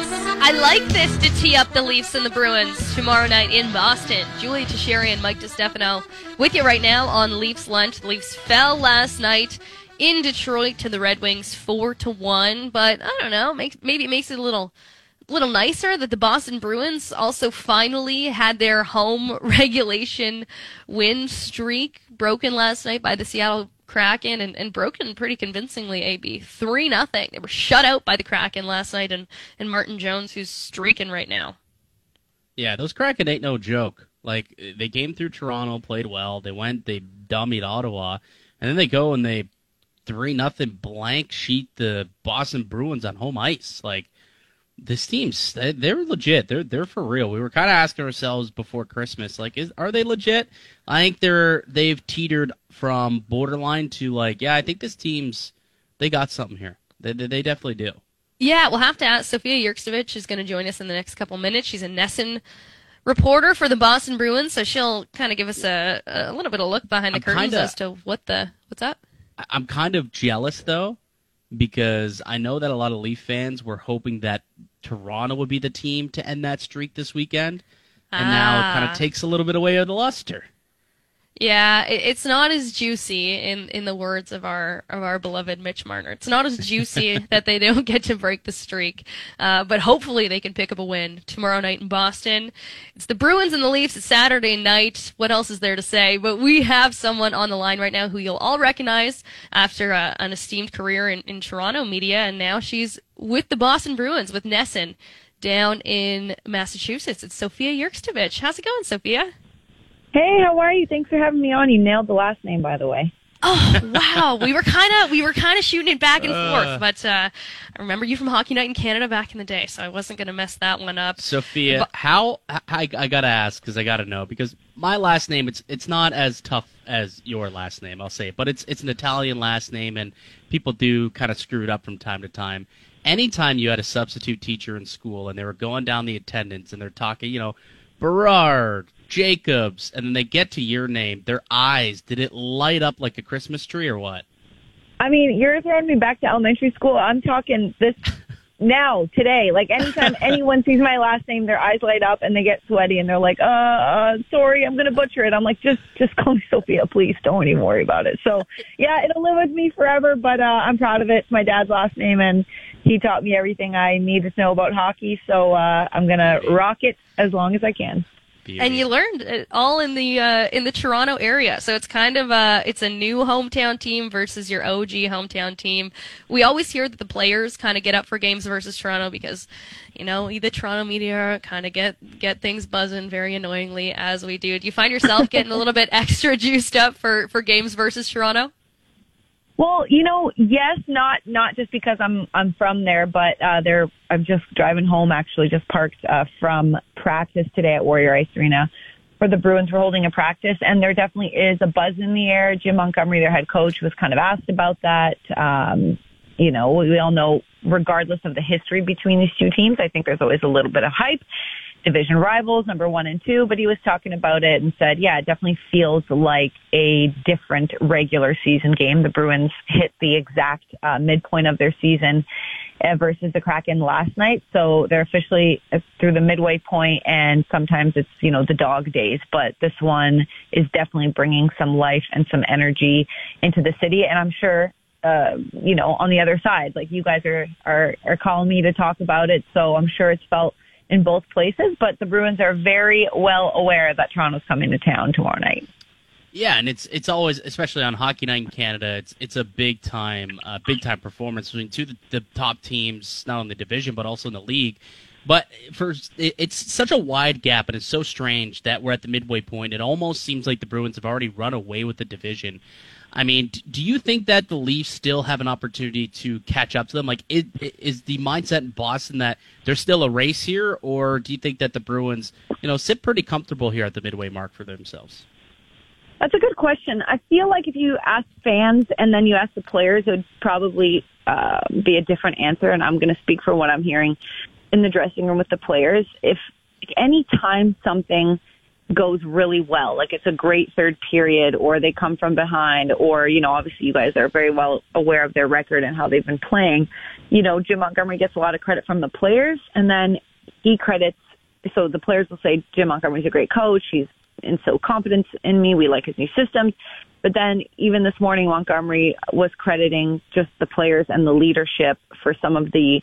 Yes, I like this to tee up the Leafs and the Bruins tomorrow night in Boston. Julie Teixeira and Mike DiStefano with you right now on Leafs Lunch. The Leafs fell last night in Detroit to the Red Wings four to one, but I don't know, maybe it makes it a little little nicer that the Boston Bruins also finally had their home regulation win streak broken last night by the Seattle Kraken and, and broken pretty convincingly, AB. 3 nothing. They were shut out by the Kraken last night and, and Martin Jones, who's streaking right now. Yeah, those Kraken ain't no joke. Like, they came through Toronto, played well. They went, they dummied Ottawa, and then they go and they 3 nothing blank sheet the Boston Bruins on home ice. Like, this team's they're legit. They're they're for real. We were kind of asking ourselves before Christmas, like, is are they legit? I think they're they've teetered from borderline to like, yeah, I think this team's they got something here. They they definitely do. Yeah, we'll have to ask. Sophia Jurksztowicz is going to join us in the next couple minutes. She's a NESN reporter for the Boston Bruins, so she'll kind of give us a, a little bit of look behind the I'm curtains kinda, as to what the what's up. I'm kind of jealous though because I know that a lot of Leaf fans were hoping that Toronto would be the team to end that streak this weekend, and ah. now it kind of ah. takes a little bit away of the luster. Yeah, it, it's not as juicy in, in the words of our of our beloved Mitch Marner. It's not as juicy that they don't get to break the streak, uh, but hopefully they can pick up a win tomorrow night in Boston. It's the Bruins and the Leafs. It's Saturday night. What else is there to say? But we have someone on the line right now who you'll all recognize after uh, an esteemed career in, in Toronto media, and now she's with the Boston Bruins with NESN down in Massachusetts. It's Sophia Jurksztowicz. How's it going, Sofia? Hey, how are you? Thanks for having me on. You nailed the last name, by the way. Oh wow, we were kind of we were kind of shooting it back and uh, forth, but uh, I remember you from Hockey Night in Canada back in the day, so I wasn't going to mess that one up. Sophia, but, how I, I gotta ask because I gotta know because my last name it's it's not as tough as your last name, I'll say, it, but it's it's an Italian last name, and people do kind of screw it up from time to time. Anytime you had a substitute teacher in school and they were going down the attendance and they're talking, you know, Berard, Jacobs, and then they get to your name, their eyes, did it light up like a Christmas tree or what? I mean, you're throwing me back to elementary school. I'm talking this now, today. Like anytime anyone sees my last name, their eyes light up and they get sweaty and they're like, uh, uh sorry, I'm gonna butcher it. I'm like, just just call me Sophia, please. Don't even worry about it. So yeah, it'll live with me forever, but uh I'm proud of it. It's my dad's last name and he taught me everything I needed to know about hockey, so uh I'm gonna rock it as long as I can. Beauty. And you learned it all in the uh, in the Toronto area, so it's kind of a it's a new hometown team versus your OG hometown team. We always hear that the players kind of get up for games versus Toronto because, you know, the Toronto media kind of get get things buzzing very annoyingly as we do. Do you find yourself getting a little bit extra juiced up for for games versus Toronto? Well, you know, yes, not not just because I'm I'm from there, but uh there I'm just driving home actually, just parked uh from practice today at Warrior Ice Arena for the Bruins. We're holding a practice and there definitely is a buzz in the air. Jim Montgomery, their head coach, was kind of asked about that. Um, you know, we all know regardless of the history between these two teams, I think there's always a little bit of hype division rivals, number one and two, but he was talking about it and said, yeah, it definitely feels like a different regular season game. The Bruins hit the exact uh, midpoint of their season uh, versus the Kraken last night. So they're officially uh, through the midway point and sometimes it's, you know, the dog days, but this one is definitely bringing some life and some energy into the city. And I'm sure uh, you know, on the other side, like you guys are, are, are calling me to talk about it. So I'm sure it's felt in both places, but the Bruins are very well aware that Toronto's coming to town tomorrow night. Yeah, and it's it's always, especially on Hockey Night in Canada, it's it's a big time, uh, big time performance between two of the, the top teams, not only the division but also in the league. But for it's such a wide gap, and it's so strange that we're at the midway point. It almost seems like the Bruins have already run away with the division. I mean, do you think that the Leafs still have an opportunity to catch up to them? Like, is, is the mindset in Boston that there's still a race here, or do you think that the Bruins, you know, sit pretty comfortable here at the midway mark for themselves? That's a good question. I feel like if you ask fans and then you ask the players, it would probably uh, be a different answer. And I'm going to speak for what I'm hearing in the dressing room with the players. If any time something goes really well. Like it's a great third period or they come from behind or, you know, obviously you guys are very well aware of their record and how they've been playing. You know, Jim Montgomery gets a lot of credit from the players and then he credits, so the players will say Jim Montgomery's a great coach. He's instilled confidence in me. We like his new systems. But then even this morning, Montgomery was crediting just the players and the leadership for some of the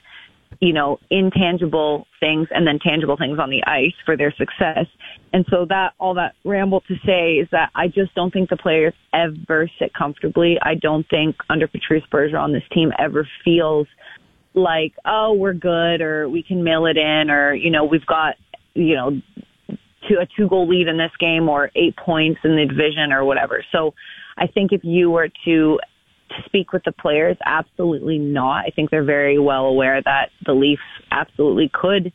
you know, intangible things and then tangible things on the ice for their success. And so that, all that ramble to say is that I just don't think the players ever sit comfortably. I don't think under Patrice Bergeron this team ever feels like, oh, we're good or we can mail it in or, you know, we've got, you know, two, a two goal lead in this game or eight points in the division or whatever. So I think if you were to to speak with the players? Absolutely not. I think they're very well aware that the Leafs absolutely could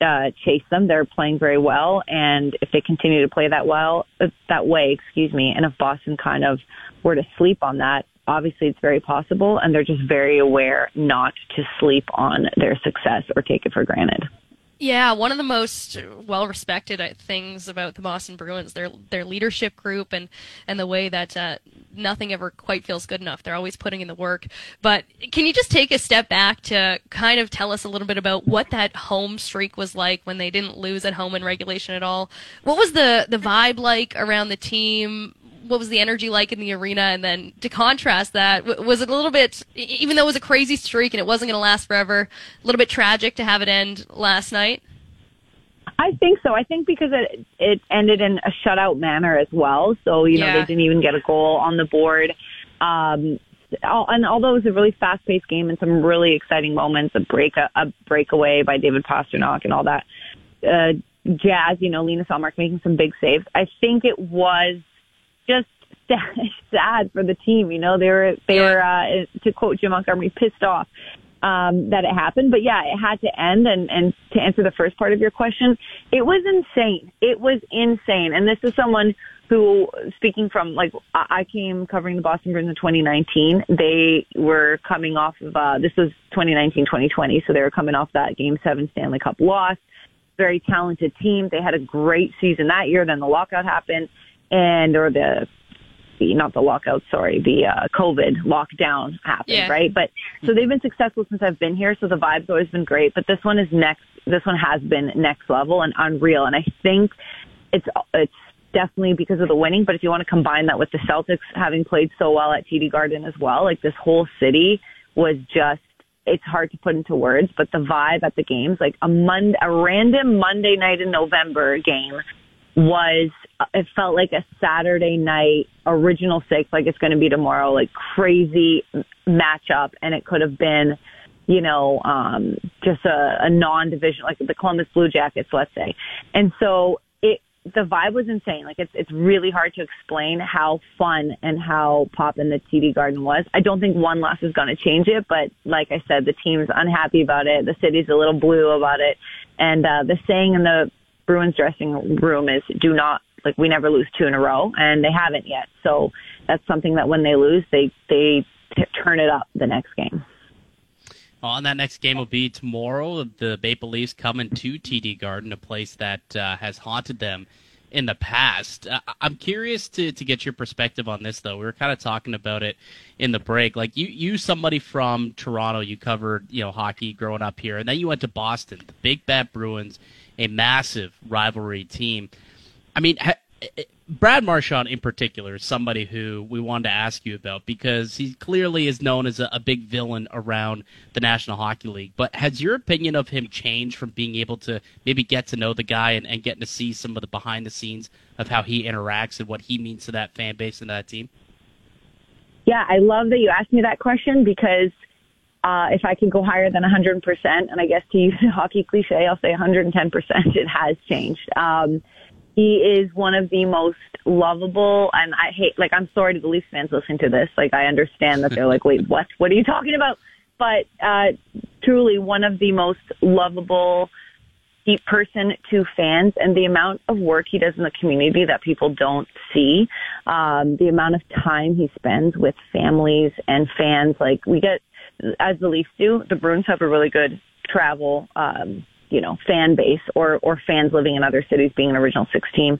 uh, chase them. They're playing very well, and if they continue to play that well, uh, that way, excuse me, and if Boston kind of were to sleep on that, obviously it's very possible, and they're just very aware not to sleep on their success or take it for granted. Yeah, one of the most well respected uh, things about the Boston Bruins, their their leadership group and and the way that uh, nothing ever quite feels good enough. They're always putting in the work. But can you just take a step back to kind of tell us a little bit about what that home streak was like when they didn't lose at home in regulation at all? What was the the vibe like around the team? What was the energy like in the arena? And then to contrast that, was it a little bit, even though it was a crazy streak and it wasn't going to last forever, a little bit tragic to have it end last night? I think so. I think because it it ended in a shutout manner as well. So you know yeah. they didn't even get a goal on the board. Um, and although it was a really fast-paced game and some really exciting moments, a break a, a breakaway by David Pastrnak and all that uh, jazz, you know, Linus Ullmark making some big saves. I think it was just sad for the team. You know, they were they yeah. were uh, to quote Jim Montgomery, pissed off um, that it happened. But yeah, it had to end. And and to answer the first part of your question, it was insane. It was insane. And this is someone who, speaking from like, I came covering the Boston Bruins in 2019. They were coming off of uh, this was 2019 2020, so they were coming off that Game Seven Stanley Cup loss. Very talented team. They had a great season that year. Then the lockout happened and or the not the lockout, sorry, the uh, COVID lockdown happened, yeah. right? But so they've been successful since I've been here, so the vibe's always been great. But this one is next. This one has been next level and unreal, and I think it's it's definitely because of the winning. But if you want to combine that with the Celtics having played so well at TD Garden as well, like this whole city was just it's hard to put into words, but the vibe at the games, like a Monday, a random Monday night in November game was it felt like a Saturday night original six, like it's going to be tomorrow, like crazy matchup, and it could have been, you know, um, just a, a non-division, like the Columbus Blue Jackets, let's say. And so it, the vibe was insane. Like it's it's really hard to explain how fun and how pop in the TD Garden was. I don't think one loss is going to change it, but like I said, the team's unhappy about it. The city's a little blue about it, and uh, the saying in the Bruins dressing room is do not like we never lose two in a row and they haven't yet. So that's something that when they lose, they they t- turn it up the next game. And that next game will be tomorrow. The Maple Leafs coming to TD Garden, a place that uh, has haunted them in the past. Uh, I'm curious to, to get your perspective on this, though. We were kind of talking about it in the break. Like you, you, somebody from Toronto, you covered you know hockey growing up here, and then you went to Boston, the Big Bad Bruins a massive rivalry team. I mean, ha- Brad Marchand in particular is somebody who we wanted to ask you about because he clearly is known as a, a, big villain around the National Hockey League. But has your opinion of him changed from being able to maybe get to know the guy and, and getting to see some of the behind the scenes of how he interacts and what he means to that fan base and that team? Yeah, I love that you asked me that question because – uh, if I can go higher than 100%, and I guess to use a hockey cliche, I'll say 110%, it has changed. Um, he is one of the most lovable, and I hate, like, I'm sorry to the Leafs fans listening to this. Like, I understand that they're like, wait, what? What are you talking about? But, uh, truly one of the most lovable, deep person to fans and the amount of work he does in the community that people don't see, um, the amount of time he spends with families and fans. Like we get as the Leafs do, the Bruins have a really good travel um, you know, fan base or, or fans living in other cities being an original six team.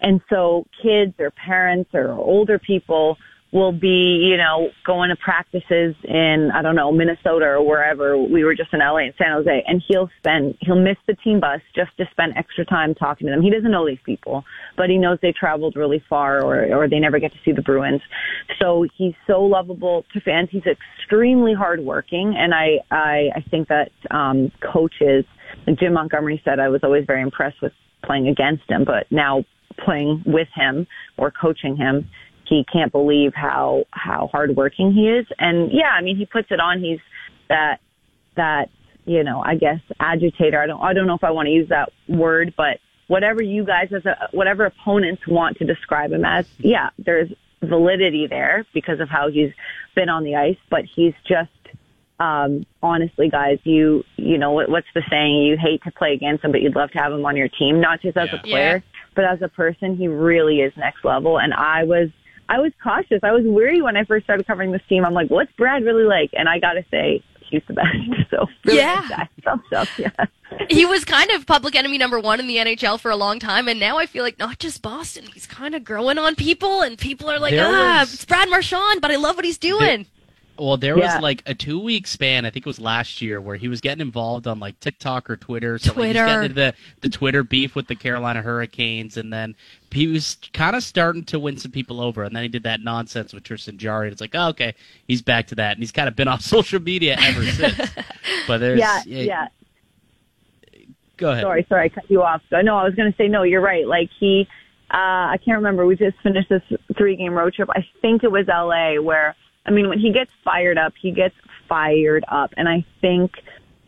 And so kids or parents or older people will be, you know, going to practices in, I don't know, Minnesota or wherever. We were just in LA and San Jose and he'll spend, he'll miss the team bus just to spend extra time talking to them. He doesn't know these people, but he knows they traveled really far or, or they never get to see the Bruins. So he's so lovable to fans. He's extremely hardworking. And I, I, I think that, um, coaches, Jim Montgomery said, I was always very impressed with playing against him, but now playing with him or coaching him, he can't believe how how hardworking he is. And yeah, I mean, he puts it on. He's that that you know, I guess agitator. I don't I don't know if I want to use that word, but whatever you guys as a whatever opponents want to describe him as, yeah, there's validity there because of how he's been on the ice, but he's just um, honestly, guys, you you know what, what's the saying? You hate to play against him, but you'd love to have him on your team. Not just as yeah. a player, yeah. but as a person, he really is next level. And I was I was cautious. I was weary when I first started covering this team. I'm like, what's Brad really like? And I got to say, he's the best. So really yeah, some stuff. Yeah, he was kind of public enemy number one in the NHL for a long time, and now I feel like not just Boston. He's kind of growing on people, and people are like, there ah, was, it's Brad Marchand, but I love what he's doing. Well, there yeah. was like a two week span, I think it was last year, where he was getting involved on like TikTok or Twitter. So Twitter. Like, he was getting the, the Twitter beef with the Carolina Hurricanes, and then he was kind of starting to win some people over. And then he did that nonsense with Tristan Jarry. And it's like, oh, okay, he's back to that. And he's kind of been off social media ever since. but there's. Yeah, yeah. yeah. Go ahead. Sorry, sorry, I cut you off. No, I was going to say, no, you're right. Like, he. Uh, I can't remember. We just finished this three game road trip. I think it was LA where I mean, when he gets fired up, he gets fired up. And I think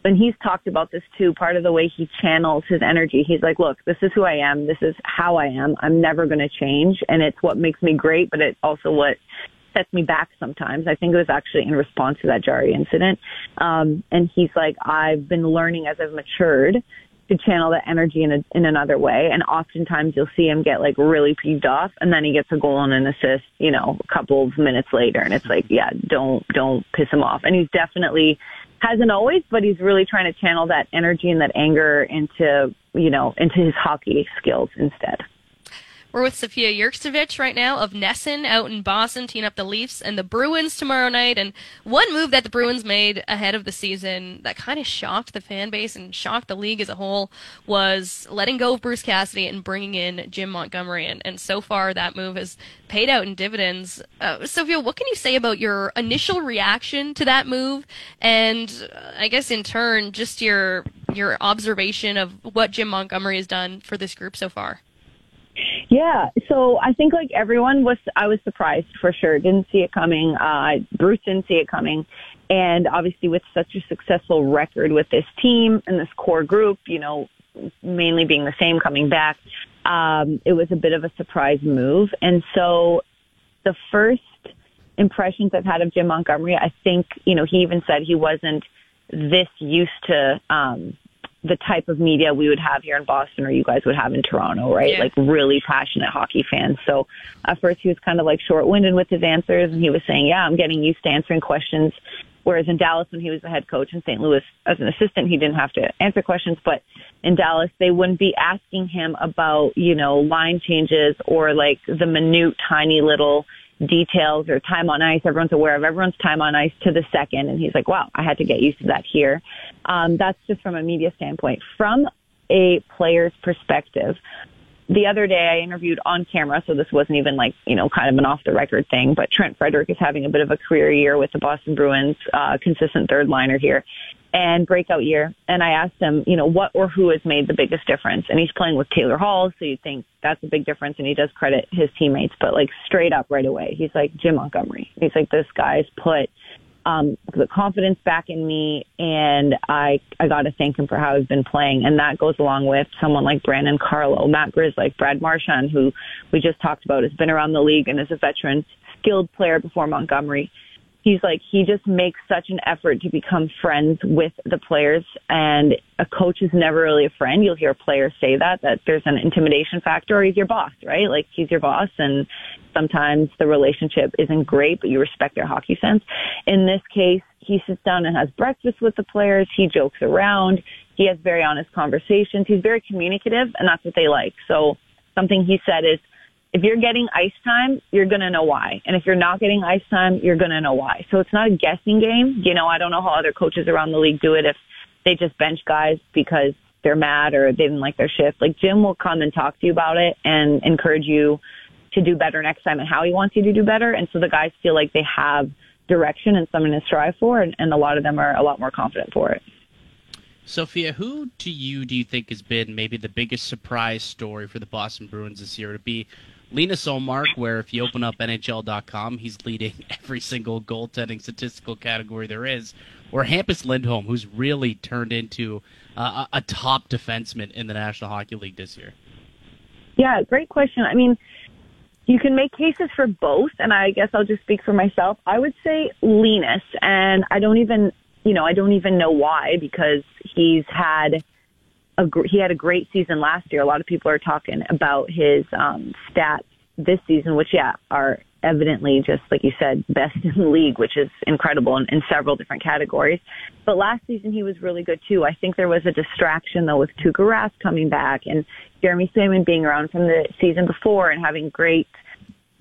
when he's talked about this too, part of the way he channels his energy, he's like, look, this is who I am. This is how I am. I'm never going to change. And it's what makes me great, but it's also what sets me back sometimes. I think it was actually in response to that Jarry incident. Um, and he's like, I've been learning as I've matured to channel that energy in a, in another way. And oftentimes you'll see him get like really peeved off and then he gets a goal and an assist, you know, a couple of minutes later. And it's like, yeah, don't, don't piss him off. And he's definitely hasn't always, but he's really trying to channel that energy and that anger into, you know, into his hockey skills instead. We're with Sofia Jurksztowicz right now of NESN out in Boston, teeing up the Leafs and the Bruins tomorrow night. And one move that the Bruins made ahead of the season that kind of shocked the fan base and shocked the league as a whole was letting go of Bruce Cassidy and bringing in Jim Montgomery. And, and so far, that move has paid out in dividends. Uh, Sofia, what can you say about your initial reaction to that move? And uh, I guess in turn, just your your observation of what Jim Montgomery has done for this group so far. Yeah, so I think like everyone was, I was surprised for sure. Didn't see it coming. Uh, Bruce didn't see it coming. And obviously with such a successful record with this team and this core group, you know, mainly being the same coming back, um, it was a bit of a surprise move. And so the first impressions I've had of Jim Montgomery, I think, you know, he even said he wasn't this used to, um, the type of media we would have here in Boston or you guys would have in Toronto, right? Yeah. Like really passionate hockey fans. So at first he was kind of like short-winded with his answers and he was saying, yeah, I'm getting used to answering questions. Whereas in Dallas, when he was the head coach in St. Louis as an assistant, he didn't have to answer questions. But in Dallas, they wouldn't be asking him about, you know, line changes or like the minute, tiny little details or time on ice. Everyone's aware of everyone's time on ice to the second. And he's like, wow, I had to get used to that here. Um, that's just from a media standpoint. From a player's perspective, the other day I interviewed on camera, so this wasn't even like, you know, kind of an off the record thing, but Trent Frederic is having a bit of a career year with the Boston Bruins, uh, consistent third liner here and breakout year. And I asked him, you know, what or who has made the biggest difference? And he's playing with Taylor Hall, so you think that's a big difference. And he does credit his teammates, but like straight up right away, he's like Jim Montgomery. He's like, this guy's put um, the confidence back in me, and I I got to thank him for how he's been playing, and that goes along with someone like Brandon Carlo, Matt Grzelcyk, Brad Marchand, who we just talked about, has been around the league and is a veteran, skilled player before Montgomery he's like he just makes such an effort to become friends with the players. And a coach is never really a friend. You'll hear players say that that there's an intimidation factor or he's your boss right? Like he's your boss. And sometimes the relationship isn't great but you respect their hockey sense. In this case he sits down and has breakfast with the players. He jokes around. He has very honest conversations. He's very communicative, and that's what they like. So something he said is, if you're getting ice time, you're going to know why. And if you're not getting ice time, you're going to know why. So it's not a guessing game. You know, I don't know how other coaches around the league do it if they just bench guys because they're mad or they didn't like their shift. Like Jim will come and talk to you about it and encourage you to do better next time and how he wants you to do better. And so the guys feel like they have direction and something to strive for, and, and a lot of them are a lot more confident for it. Sophia, who to you do you think has been maybe the biggest surprise story for the Boston Bruins this year? To be Linus Ullmark, where if you open up NHL.com, he's leading every single goaltending statistical category there is, or Hampus Lindholm, who's really turned into uh, a top defenseman in the National Hockey League this year? Yeah, great question. I mean, you can make cases for both, and I guess I'll just speak for myself. I would say Linus, and I don't even, you know, I don't even know why because he's had a he had a great season last year. A lot of people are talking about his um, stats this season, which yeah are evidently just like you said best in the league, which is incredible in, in several different categories. But last season he was really good too. I think there was a distraction though with Tuukka Rask coming back and Jeremy Swayman being around from the season before and having great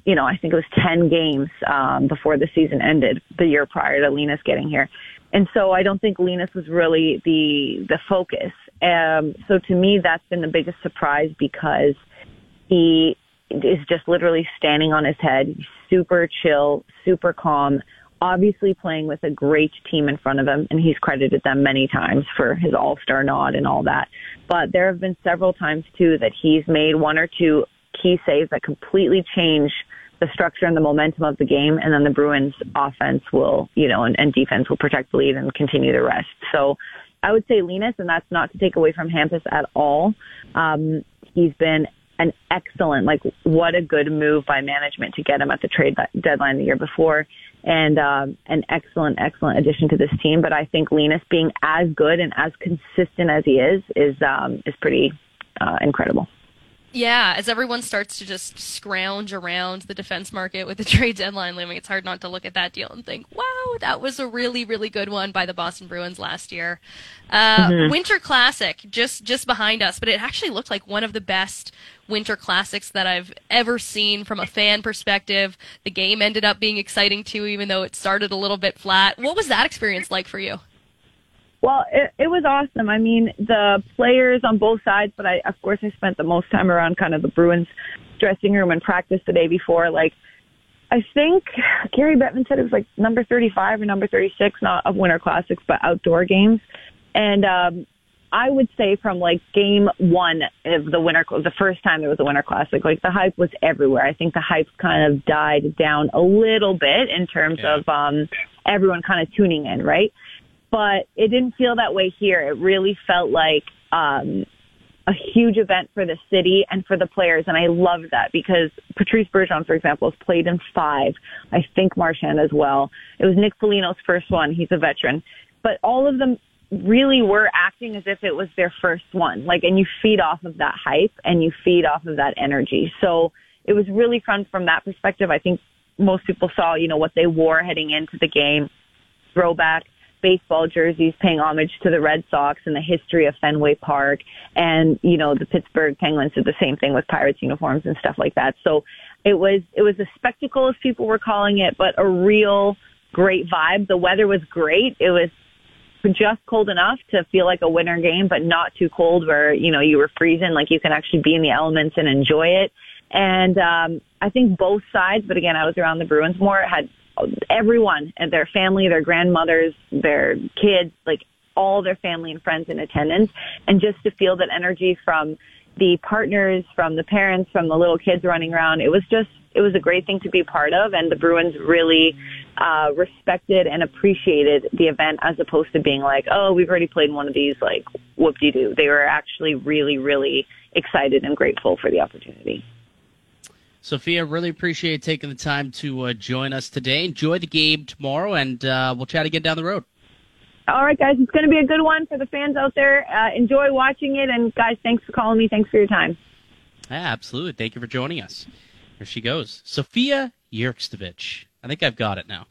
you know, I think it was 10 games um, before the season ended the year prior to Linus getting here. And so I don't think Linus was really the the focus. Um, so to me, that's been the biggest surprise because he is just literally standing on his head, super chill, super calm, obviously playing with a great team in front of him, and he's credited them many times for his all-star nod and all that. But there have been several times too that he's made one or two key saves that completely change the structure and the momentum of the game, and then the Bruins offense will, you know, and, and defense will protect the lead and continue the rest. So I would say Linus, and that's not to take away from Hampus at all. Um, he's been an excellent, like, what a good move by management to get him at the trade deadline the year before, and um, an excellent, excellent addition to this team. But I think Linus being as good and as consistent as he is is um, is pretty uh, incredible. Yeah, as everyone starts to just scrounge around the defense market with the trade deadline looming, it's hard not to look at that deal and think, wow, that was a really, really good one by the Boston Bruins last year. Uh, mm-hmm. Winter Classic, just, just behind us, but it actually looked like one of the best Winter Classics that I've ever seen from a fan perspective. The game ended up being exciting too, even though it started a little bit flat. What was that experience like for you? Well, it, it was awesome. I mean, the players on both sides, but I, of course, I spent the most time around kind of the Bruins dressing room and practice the day before. Like, I think Gary Bettman said it was like number 35 or number 36, not of Winter Classics, but outdoor games. And, um, I would say from like game one of the winter, the first time there was a winter classic, like the hype was everywhere. I think the hype kind of died down a little bit in terms yeah. of, um, everyone kind of tuning in, right? But it didn't feel that way here. It really felt like um, a huge event for the city and for the players, and I loved that because Patrice Bergeron, for example, has played in five. I think Marchand as well. It was Nick Foligno's first one. He's a veteran, but all of them really were acting as if it was their first one. Like, and you feed off of that hype and you feed off of that energy. So it was really fun from that perspective. I think most people saw, you know, what they wore heading into the game, throwback baseball jerseys paying homage to the Red Sox and the history of Fenway Park. And, you know, the Pittsburgh Penguins did the same thing with Pirates uniforms and stuff like that. So it was, it was a spectacle as people were calling it, but a real great vibe. The weather was great. It was just cold enough to feel like a winter game, but not too cold where, you know, you were freezing. Like you can actually be in the elements and enjoy it. And um, I think both sides, but again, I was around the Bruins more, had everyone and their family, their grandmothers, their kids, like all their family and friends in attendance. And just to feel that energy from the partners, from the parents, from the little kids running around, it was just, it was a great thing to be part of. And the Bruins really, uh, respected and appreciated the event as opposed to being like, oh, we've already played one of these, like, whoop-de-doo. They were actually really, really excited and grateful for the opportunity. Sophia, really appreciate taking the time to uh, join us today. Enjoy the game tomorrow, and uh, we'll chat again down the road. All right, guys, it's going to be a good one for the fans out there. Uh, enjoy watching it, and guys, thanks for calling me. Thanks for your time. Yeah, absolutely. Thank you for joining us. Here she goes, Sophia Jurksztowicz. I think I've got it now.